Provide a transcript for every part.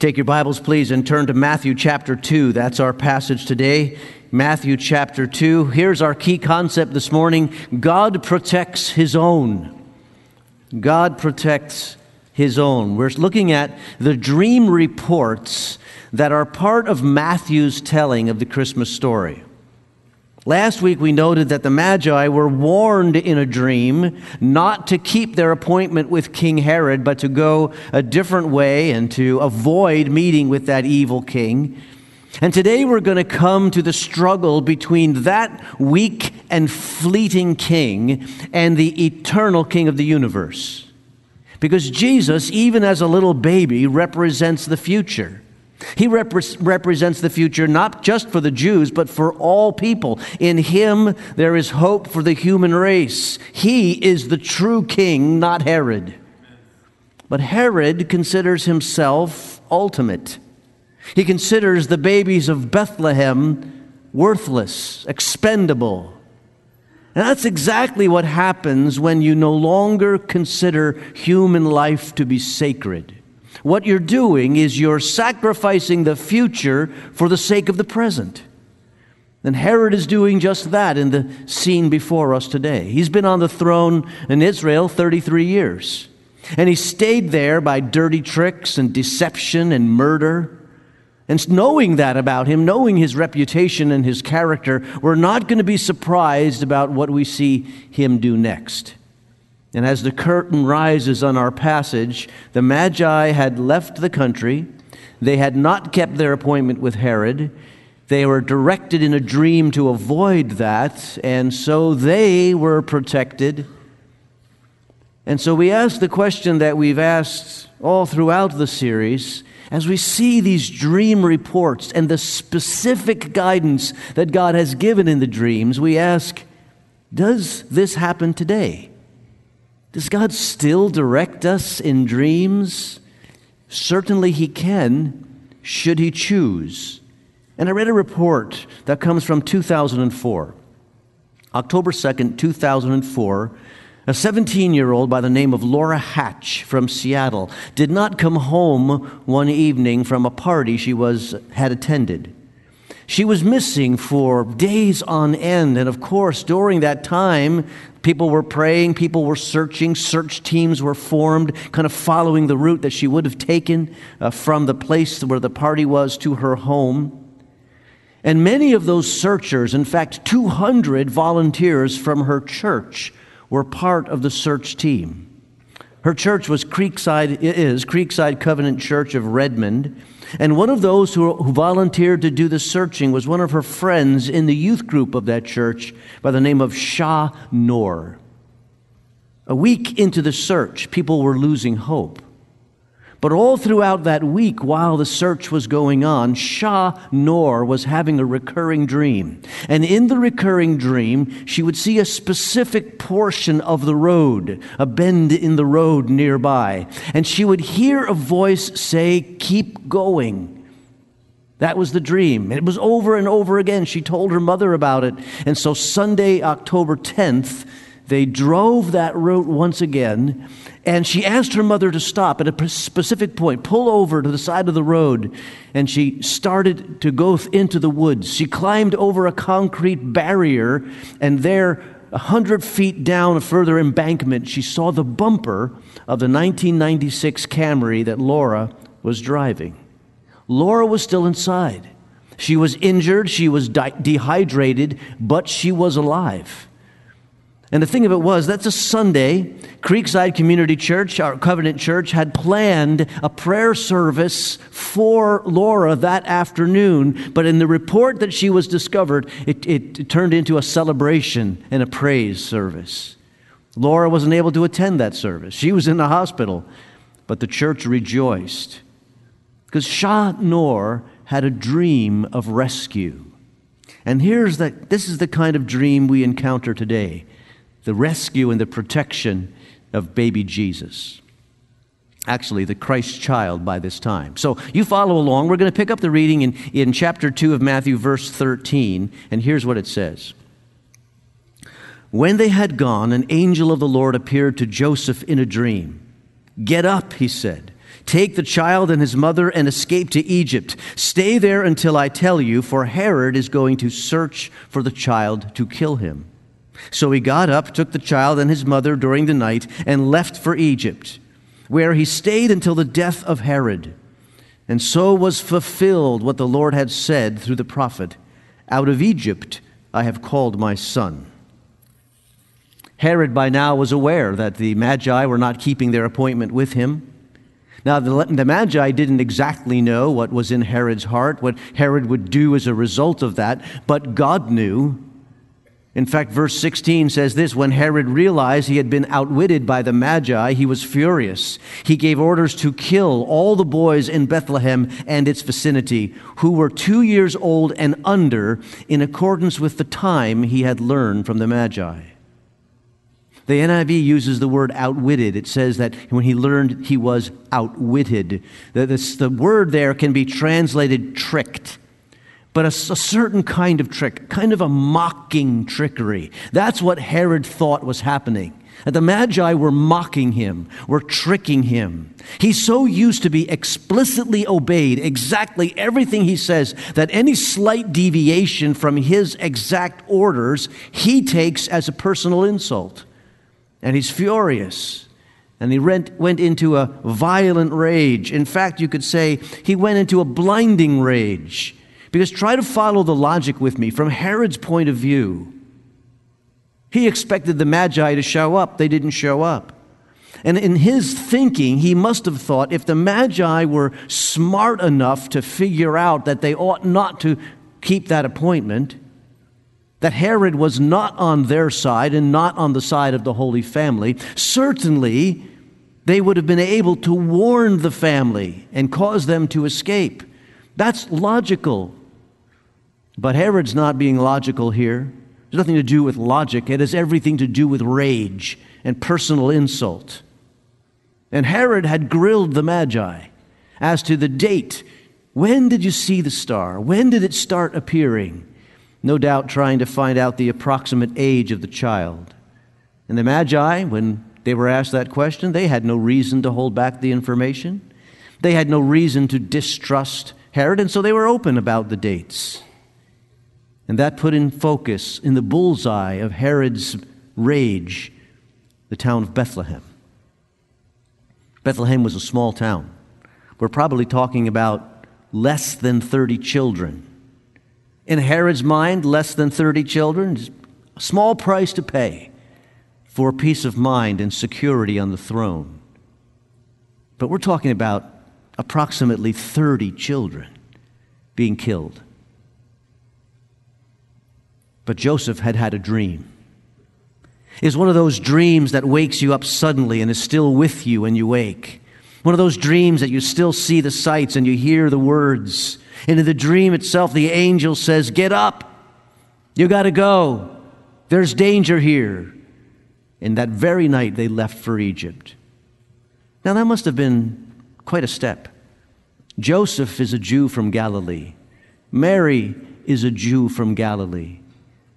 Take your Bibles, please, and turn to Matthew chapter 2. That's our passage today. Matthew chapter 2. Here's our key concept this morning God protects his own. God protects his own. We're looking at the dream reports that are part of Matthew's telling of the Christmas story. Last week we noted that the Magi were warned in a dream not to keep their appointment with King Herod, but to go a different way and to avoid meeting with that evil king. And today we're going to come to the struggle between that weak and fleeting king and the eternal king of the universe. Because Jesus, even as a little baby, represents the future. He repre- represents the future not just for the Jews, but for all people. In him, there is hope for the human race. He is the true king, not Herod. But Herod considers himself ultimate. He considers the babies of Bethlehem worthless, expendable. And that's exactly what happens when you no longer consider human life to be sacred. What you're doing is you're sacrificing the future for the sake of the present. And Herod is doing just that in the scene before us today. He's been on the throne in Israel 33 years. And he stayed there by dirty tricks and deception and murder. And knowing that about him, knowing his reputation and his character, we're not going to be surprised about what we see him do next. And as the curtain rises on our passage, the Magi had left the country. They had not kept their appointment with Herod. They were directed in a dream to avoid that, and so they were protected. And so we ask the question that we've asked all throughout the series as we see these dream reports and the specific guidance that God has given in the dreams, we ask, does this happen today? Does God still direct us in dreams? Certainly He can, should He choose. And I read a report that comes from 2004. October 2nd, 2004, a 17 year old by the name of Laura Hatch from Seattle did not come home one evening from a party she was, had attended. She was missing for days on end. And of course, during that time, people were praying, people were searching, search teams were formed, kind of following the route that she would have taken uh, from the place where the party was to her home. And many of those searchers, in fact, 200 volunteers from her church, were part of the search team. Her church was Creekside, is Creekside Covenant Church of Redmond. And one of those who, who, volunteered to do the searching was one of her friends in the youth group of that church by the name of Shah Noor. A week into the search, people were losing hope. But all throughout that week, while the search was going on, Shah Noor was having a recurring dream. And in the recurring dream, she would see a specific portion of the road, a bend in the road nearby. And she would hear a voice say, Keep going. That was the dream. It was over and over again. She told her mother about it. And so Sunday, October 10th, they drove that route once again, and she asked her mother to stop at a specific point, pull over to the side of the road, and she started to go into the woods. She climbed over a concrete barrier, and there, a hundred feet down a further embankment, she saw the bumper of the 1996 Camry that Laura was driving. Laura was still inside. She was injured, she was de- dehydrated, but she was alive. And the thing of it was, that's a Sunday. Creekside Community Church, our covenant church, had planned a prayer service for Laura that afternoon. But in the report that she was discovered, it, it, it turned into a celebration and a praise service. Laura wasn't able to attend that service. She was in the hospital. But the church rejoiced because Shah Noor had a dream of rescue. And here's the, this is the kind of dream we encounter today the rescue and the protection of baby Jesus. Actually, the Christ child by this time. So you follow along. We're going to pick up the reading in, in chapter 2 of Matthew, verse 13. And here's what it says When they had gone, an angel of the Lord appeared to Joseph in a dream. Get up, he said Take the child and his mother and escape to Egypt. Stay there until I tell you, for Herod is going to search for the child to kill him. So he got up, took the child and his mother during the night, and left for Egypt, where he stayed until the death of Herod. And so was fulfilled what the Lord had said through the prophet Out of Egypt I have called my son. Herod by now was aware that the Magi were not keeping their appointment with him. Now, the, the, Magi didn't exactly know what was in Herod's heart, what Herod would do as a result of that, but God knew. In fact, verse 16 says this When Herod realized he had been outwitted by the Magi, he was furious. He gave orders to kill all the boys in Bethlehem and its vicinity who were two years old and under, in accordance with the time he had learned from the Magi. The NIV uses the word outwitted. It says that when he learned, he was outwitted. The, the, the word there can be translated tricked but a, a, certain kind of trick, kind of a mocking trickery. That's what Herod thought was happening. That the Magi were mocking him, were tricking him. He's so used to be explicitly obeyed, exactly everything he says, that any slight deviation from his exact orders he takes as a personal insult. And he's furious. And he went, went into a violent rage. In fact, you could say he went into a blinding rage. Because try to follow the logic with me from Herod's point of view. He expected the Magi to show up, they didn't show up. And in his thinking, he must have thought if the Magi were smart enough to figure out that they ought not to keep that appointment, that Herod was not on their side and not on the side of the Holy Family, certainly they would have been able to warn the family and cause them to escape. That's logical. But Herod's not being logical here. There's nothing to do with logic, it has everything to do with rage and personal insult. And Herod had grilled the Magi as to the date. When did you see the star? When did it start appearing? No doubt trying to find out the approximate age of the child. And the Magi, when they were asked that question, they had no reason to hold back the information. They had no reason to distrust Herod, and so they were open about the dates. And that put in focus, in the bullseye of Herod's rage, the town of Bethlehem. Bethlehem was a small town. We're probably talking about less than 30 children. In Herod's mind, less than 30 children a small price to pay for peace of mind and security on the throne. But we're talking about approximately 30 children being killed. But Joseph had had a dream. It's one of those dreams that wakes you up suddenly and is still with you when you wake. One of those dreams that you still see the sights and you hear the words. And in the dream itself, the angel says, Get up. You got to go. There's danger here. And that very night, they left for Egypt. Now, that must have been quite a step. Joseph is a Jew from Galilee, Mary is a Jew from Galilee.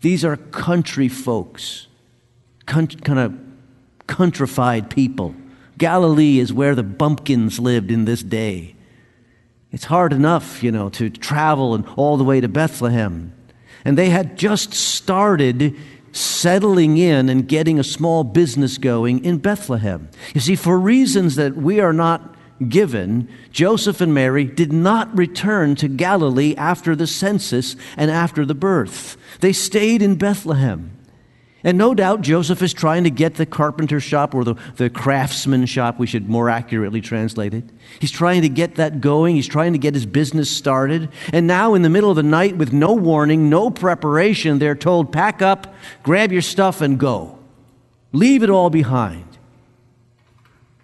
These are country folks, kind of countrified people. Galilee is where the bumpkins lived in this day. It's hard enough, you know, to travel and all the way to Bethlehem. And they had just started settling in and getting a small business going in Bethlehem. You see, for reasons that we are not given, Joseph and Mary did not return to Galilee after the census and after the birth. They stayed in Bethlehem. And no doubt Joseph is trying to get the carpenter shop or the, the craftsman shop, we should more accurately translate it. He's trying to get that going. He's trying to get his business started. And now, in the middle of the night, with no warning, no preparation, they're told, pack up, grab your stuff, and go. Leave it all behind.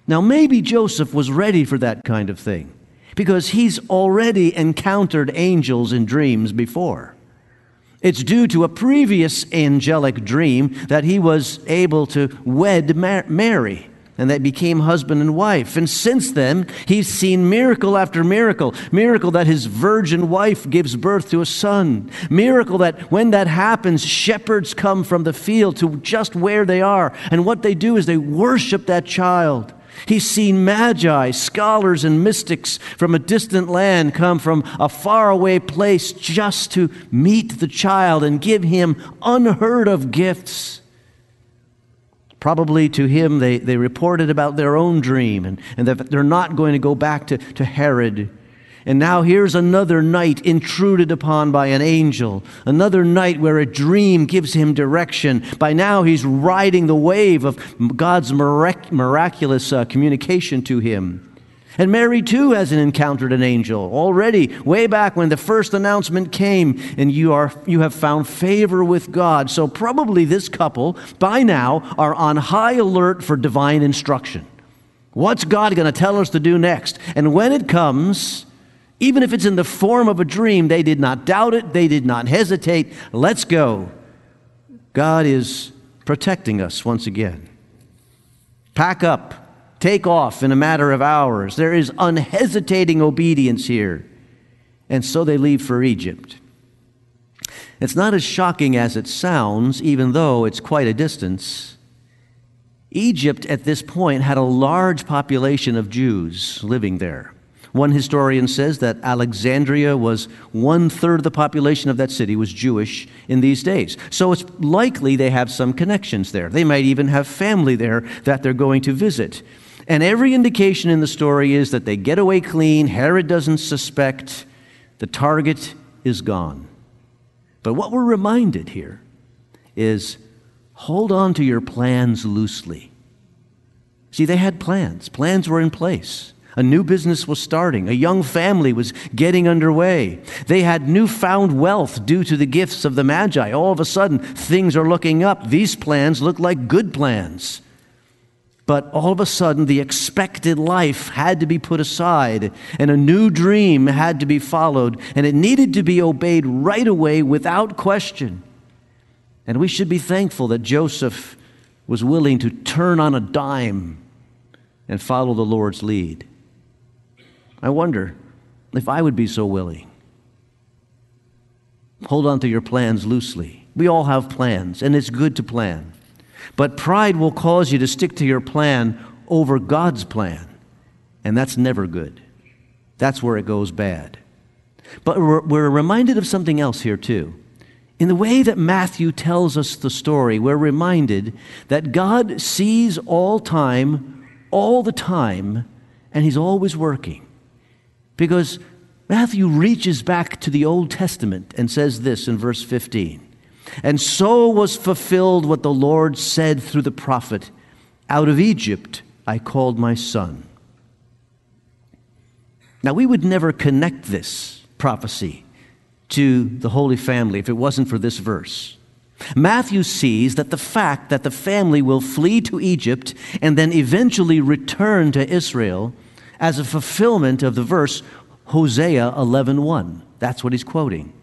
Now, maybe Joseph was ready for that kind of thing because he's already encountered angels in dreams before. It's due to a previous angelic dream that he was able to wed Mary and they became husband and wife. And since then, he's seen miracle after miracle. Miracle that his virgin wife gives birth to a son. Miracle that when that happens, shepherds come from the field to just where they are. And what they do is they worship that child. He's seen magi, scholars, and mystics from a distant land come from a faraway place just to meet the child and give him unheard of gifts. Probably to him, they, they reported about their own dream and, and that they're not going to go back to, to Herod. And now here's another night intruded upon by an angel, another night where a dream gives him direction. By now he's riding the wave of God's mirac- miraculous uh, communication to him. And Mary too hasn't encountered an angel already, way back when the first announcement came, and you, are, you have found favor with God. So, probably this couple by now are on high alert for divine instruction. What's God going to tell us to do next? And when it comes, even if it's in the form of a dream, they did not doubt it, they did not hesitate. Let's go. God is protecting us once again. Pack up take off in a matter of hours. There is unhesitating obedience here. And so they leave for Egypt. It's not as shocking as it sounds, even though it's quite a distance. Egypt at this point had a large population of Jews living there. One historian says that Alexandria was one third of the population of that city was Jewish in these days. So it's likely they have some connections there. They might even have family there that they're going to visit. And every indication in the story is that they get away clean. Herod doesn't suspect. The target is gone. But what we're reminded here is hold on to your plans loosely. See, they had plans, plans were in place. A new business was starting. A young family was getting underway. They had newfound wealth due to the gifts of the Magi. All of a sudden, things are looking up. These plans look like good plans. But all of a sudden, the expected life had to be put aside, and a new dream had to be followed, and it needed to be obeyed right away without question. And we should be thankful that Joseph was willing to turn on a dime and follow the Lord's lead. I wonder if I would be so willing. Hold on to your plans loosely. We all have plans, and it's good to plan. But pride will cause you to stick to your plan over God's plan. And that's never good. That's where it goes bad. But we're, we're reminded of something else here, too. In the way that Matthew tells us the story, we're reminded that God sees all time, all the time, and He's always working. Because Matthew reaches back to the Old Testament and says this in verse 15 and so was fulfilled what the Lord said through the prophet Out of Egypt I called my son. Now, we would never connect this prophecy to the Holy Family if it wasn't for this verse. Matthew sees that the fact that the family will flee to Egypt and then eventually return to Israel as a fulfillment of the verse Hosea 11:1. That's what he's quoting.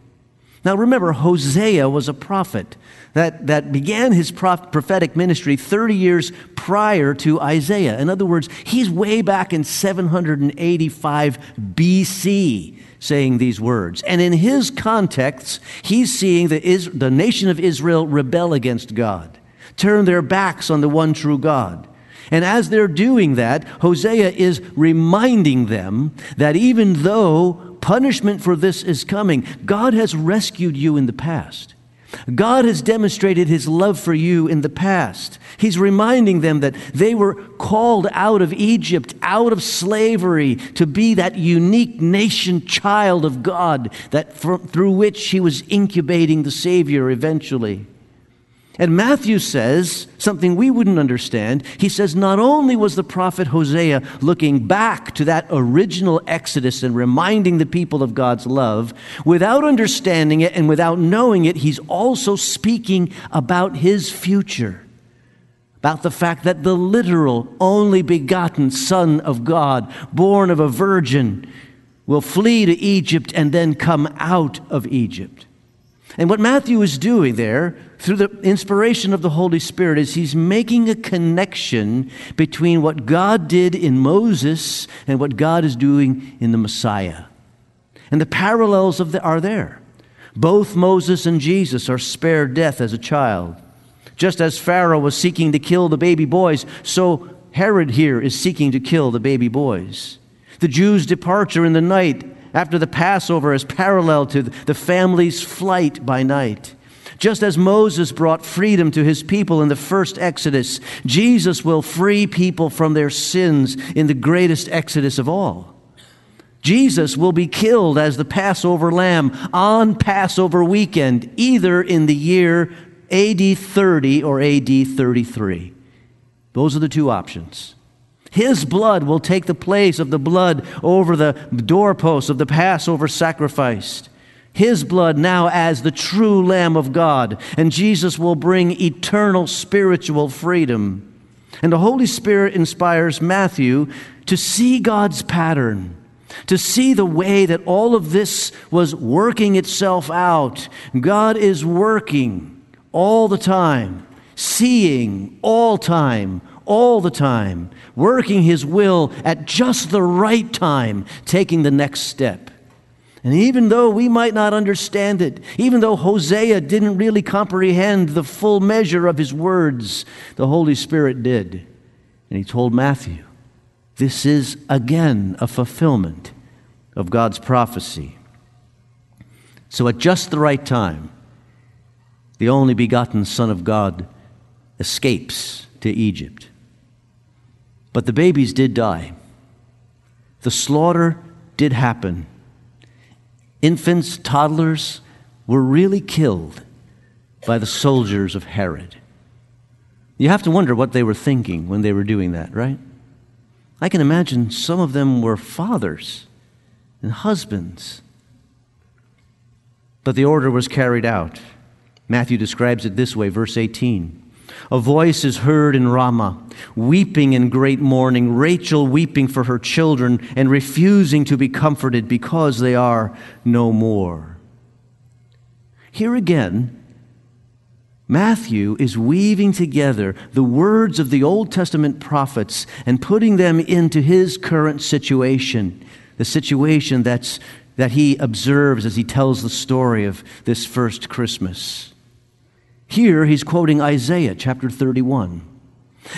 Now remember, Hosea was a prophet that, that began his prophetic ministry 30 years prior to Isaiah. In other words, he's way back in 785 BC saying these words. And in his context, he's seeing the, Is- the nation of Israel rebel against God, turn their backs on the one true God. And as they're doing that, Hosea is reminding them that even though punishment for this is coming. God has rescued you in the past. God has demonstrated his love for you in the past. He's reminding them that they were called out of Egypt, out of slavery, to be that unique nation child of God that through which he was incubating the Savior eventually. And Matthew says something we wouldn't understand. He says, not only was the prophet Hosea looking back to that original Exodus and reminding the people of God's love, without understanding it and without knowing it, he's also speaking about his future. About the fact that the literal, only begotten Son of God, born of a virgin, will flee to Egypt and then come out of Egypt. And what Matthew is doing there, through the inspiration of the Holy Spirit, is he's making a connection between what God did in Moses and what God is doing in the Messiah. And the parallels of the, are there. Both Moses and Jesus are spared death as a child. Just as Pharaoh was seeking to kill the baby boys, so Herod here is seeking to kill the baby boys. The Jews' departure in the night after the Passover is parallel to the family's flight by night. Just as Moses brought freedom to his people in the first Exodus, Jesus will free people from their sins in the greatest Exodus of all. Jesus will be killed as the Passover lamb on Passover weekend, either in the year AD 30 or AD 33. Those are the two options. His blood will take the place of the blood over the doorposts of the Passover sacrifice. His blood now as the true Lamb of God, and Jesus will bring eternal spiritual freedom. And the Holy Spirit inspires Matthew to see God's pattern, to see the way that all of this was working itself out. God is working all the time, seeing all time, all the time, working His will at just the right time, taking the next step. And even though we might not understand it, even though Hosea didn't really comprehend the full measure of his words, the Holy Spirit did. And he told Matthew, This is again a fulfillment of God's prophecy. So, at just the right time, the only begotten Son of God escapes to Egypt. But the babies did die. The slaughter did happen infants, toddlers were really killed by the soldiers of Herod. You have to wonder what they were thinking when they were doing that, right? I can imagine some of them were fathers and husbands. But the order was carried out. Matthew describes it this way, verse 18. A voice is heard in Ramah, weeping in great mourning, Rachel weeping for her children and refusing to be comforted because they are no more. Here again, Matthew is weaving together the words of the Old Testament prophets and putting them into his current situation, the situation that's, that he observes as he tells the story of this first Christmas. Here he's quoting Isaiah chapter 31.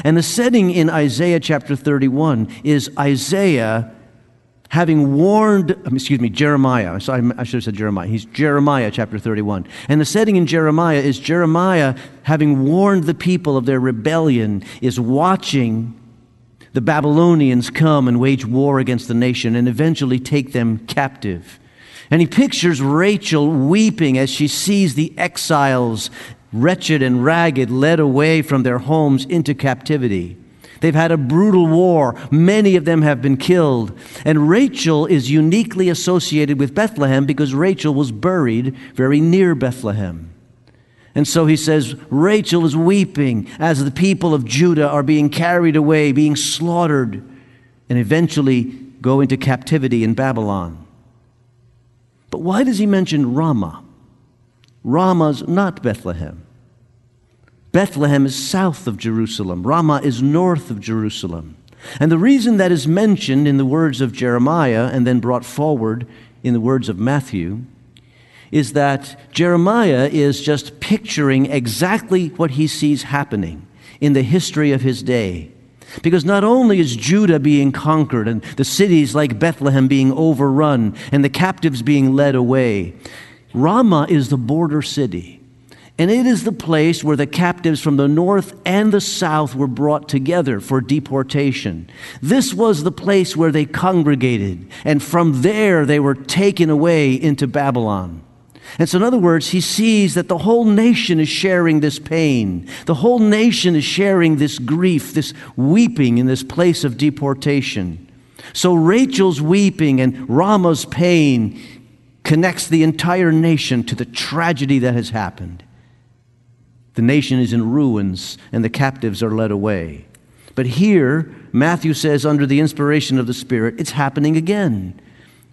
And the setting in Isaiah chapter 31 is Isaiah having warned, um, excuse me, Jeremiah. Sorry, I should have said Jeremiah. He's Jeremiah chapter 31. And the setting in Jeremiah is Jeremiah, having warned the people of their rebellion, is watching the Babylonians come and wage war against the nation and eventually take them captive. And he pictures Rachel weeping as she sees the exiles wretched and ragged, led away from their homes into captivity. They've had a brutal war. Many of them have been killed. And Rachel is uniquely associated with Bethlehem because Rachel was buried very near Bethlehem. And so he says, Rachel is weeping as the people of Judah are being carried away, being slaughtered, and eventually go into captivity in Babylon. But why does he mention Ramah? Ramah's not Bethlehem. Bethlehem is south of Jerusalem. Ramah is north of Jerusalem. And the reason that is mentioned in the words of Jeremiah and then brought forward in the words of Matthew is that Jeremiah is just picturing exactly what he sees happening in the history of his day. Because not only is Judah being conquered and the cities like Bethlehem being overrun and the captives being led away, Ramah is the border city. And it is the place where the captives from the north and the south were brought together for deportation. This was the place where they congregated, and from there they were taken away into Babylon. And so, in other words, he sees that the whole nation is sharing this pain. The whole nation is sharing this grief, this weeping in this place of deportation. So, Rachel's weeping and Ramah's pain connects the entire nation to the tragedy that has happened. The nation is in ruins and the captives are led away. But here, Matthew says, under the inspiration of the Spirit, it's happening again.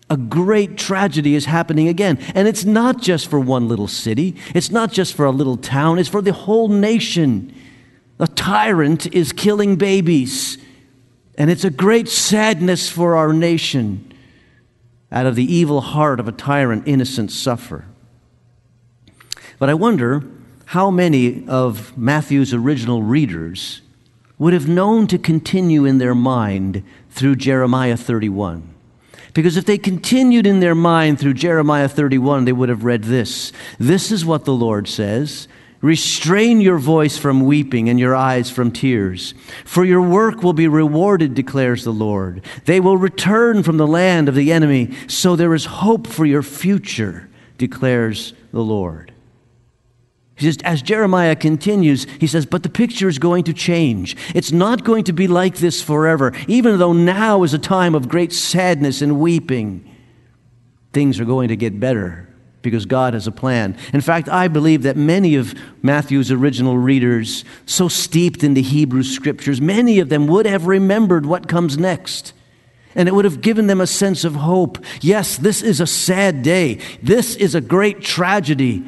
A great tragedy is happening again. And it's not just for one little city, it's not just for a little town, it's for the whole nation. A tyrant is killing babies. And it's a great sadness for our nation. Out of the evil heart of a tyrant, innocents suffer. But I wonder how many of Matthew's original readers would have known to continue in their mind through Jeremiah 31. Because if they continued in their mind through Jeremiah 31, they would have read this This is what the Lord says Restrain your voice from weeping and your eyes from tears, for your work will be rewarded, declares the Lord. They will return from the land of the enemy, so there is hope for your future, declares the Lord. He says, as Jeremiah continues, he says, but the picture is going to change. It's not going to be like this forever. Even though now is a time of great sadness and weeping, things are going to get better because God has a plan. In fact, I believe that many of Matthew's original readers, so steeped in the Hebrew scriptures, many of them would have remembered what comes next. And it would have given them a sense of hope. Yes, this is a sad day. This is a great tragedy.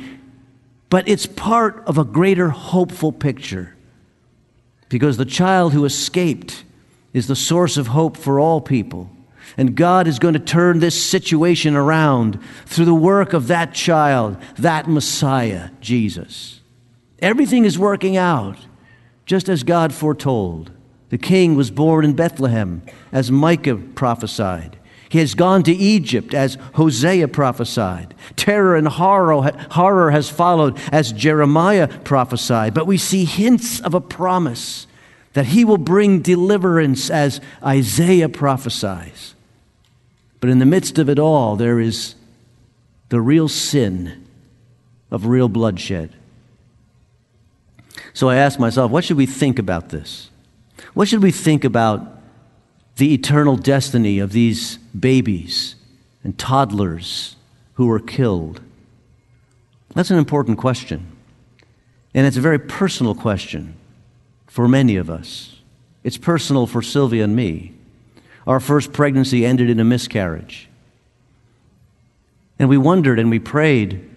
But it's part of a greater hopeful picture. Because the child who escaped is the source of hope for all people. And God is going to turn this situation around through the work of that child, that Messiah, Jesus. Everything is working out just as God foretold. The king was born in Bethlehem, as Micah prophesied. He has gone to Egypt, as Hosea prophesied. Terror and horror, horror has followed, as Jeremiah prophesied. But we see hints of a promise that he will bring deliverance, as Isaiah prophesies. But in the midst of it all, there is the real sin of real bloodshed. So I asked myself, what should we think about this? What should we think about the eternal destiny of these babies and toddlers who were killed? That's an important question. And it's a very personal question for many of us. It's personal for Sylvia and me. Our first pregnancy ended in a miscarriage. And we wondered and we prayed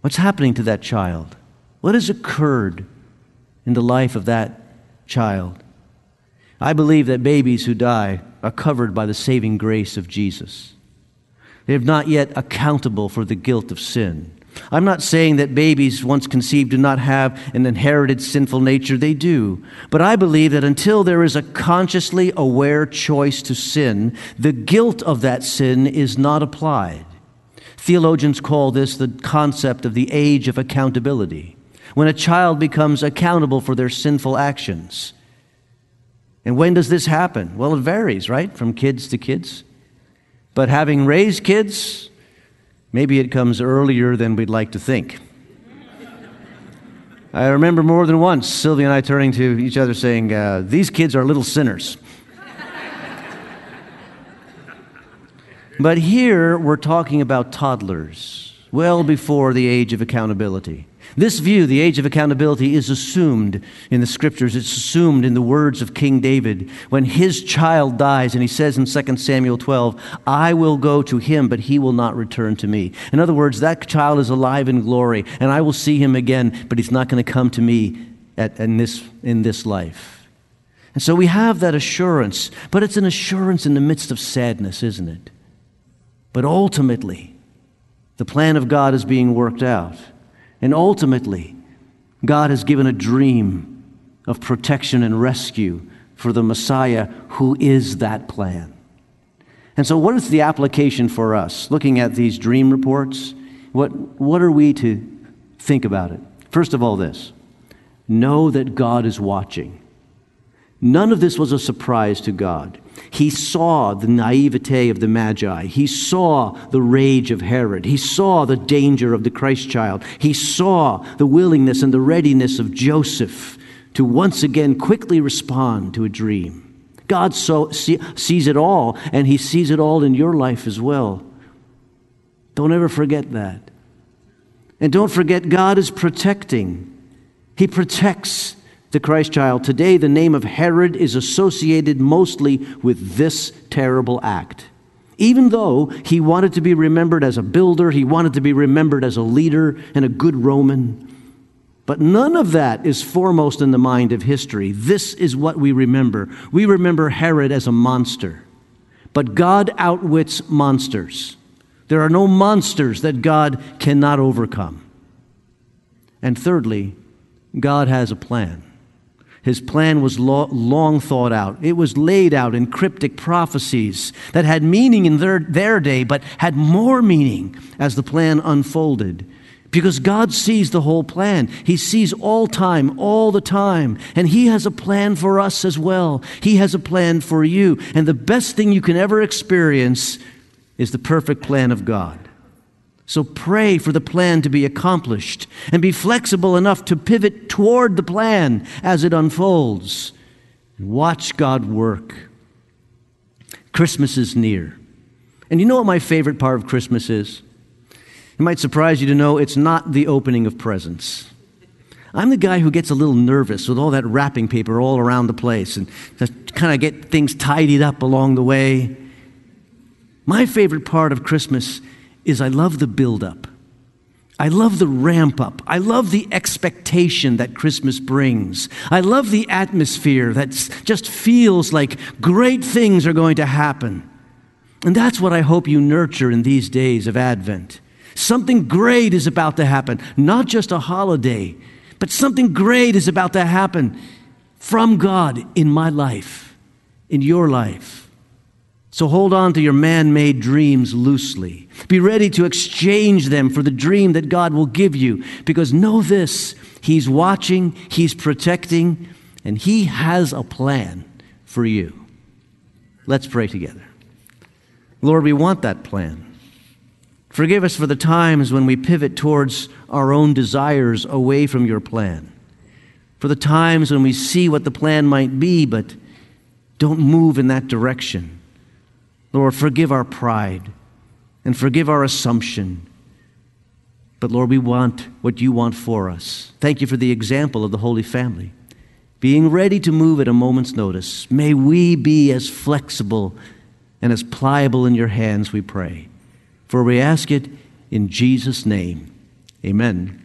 what's happening to that child? What has occurred in the life of that child? I believe that babies who die are covered by the saving grace of Jesus. They are not yet accountable for the guilt of sin. I'm not saying that babies, once conceived, do not have an inherited sinful nature. They do. But I believe that until there is a consciously aware choice to sin, the guilt of that sin is not applied. Theologians call this the concept of the age of accountability, when a child becomes accountable for their sinful actions. And when does this happen? Well, it varies, right, from kids to kids. But having raised kids, Maybe it comes earlier than we'd like to think. I remember more than once Sylvia and I turning to each other saying, uh, These kids are little sinners. but here we're talking about toddlers, well before the age of accountability. This view, the age of accountability, is assumed in the scriptures. It's assumed in the words of King David when his child dies, and he says in 2 Samuel 12, I will go to him, but he will not return to me. In other words, that child is alive in glory, and I will see him again, but he's not going to come to me at, in, this, in this life. And so we have that assurance, but it's an assurance in the midst of sadness, isn't it? But ultimately, the plan of God is being worked out. And ultimately, God has given a dream of protection and rescue for the Messiah who is that plan. And so, what is the application for us? Looking at these dream reports, what, what are we to think about it? First of all, this know that God is watching. None of this was a surprise to God. He saw the naivete of the Magi. He saw the rage of Herod. He saw the danger of the Christ child. He saw the willingness and the readiness of Joseph to once again quickly respond to a dream. God so, see, sees it all, and He sees it all in your life as well. Don't ever forget that. And don't forget, God is protecting. He protects the Christ child. Today, the name of Herod is associated mostly with this terrible act. Even though he wanted to be remembered as a builder, he wanted to be remembered as a leader and a good Roman. But none of that is foremost in the mind of history. This is what we remember. We remember Herod as a monster. But God outwits monsters. There are no monsters that God cannot overcome. And thirdly, God has a plan. His plan was lo- long thought out. It was laid out in cryptic prophecies that had meaning in their, their day, but had more meaning as the plan unfolded. Because God sees the whole plan. He sees all time, all the time. And He has a plan for us as well. He has a plan for you. And the best thing you can ever experience is the perfect plan of God. So pray for the plan to be accomplished and be flexible enough to pivot toward the plan as it unfolds. And watch God work. Christmas is near. And you know what my favorite part of Christmas is? It might surprise you to know it's not the opening of presents. I'm the guy who gets a little nervous with all that wrapping paper all around the place and kind of get things tidied up along the way. My favorite part of Christmas is I love the build-up. I love the ramp up. I love the expectation that Christmas brings. I love the atmosphere that just feels like great things are going to happen. And that's what I hope you nurture in these days of Advent. Something great is about to happen, not just a holiday, but something great is about to happen from God in my life, in your life. So hold on to your man made dreams loosely. Be ready to exchange them for the dream that God will give you. Because know this He's watching, He's protecting, and He has a plan for you. Let's pray together. Lord, we want that plan. Forgive us for the times when we pivot towards our own desires away from your plan. For the times when we see what the plan might be, but don't move in that direction. Lord, forgive our pride and forgive our assumption. But Lord, we want what you want for us. Thank you for the example of the Holy Family. Being ready to move at a moment's notice. May we be as flexible and as pliable in your hands, we pray. For we ask it in Jesus' name. Amen.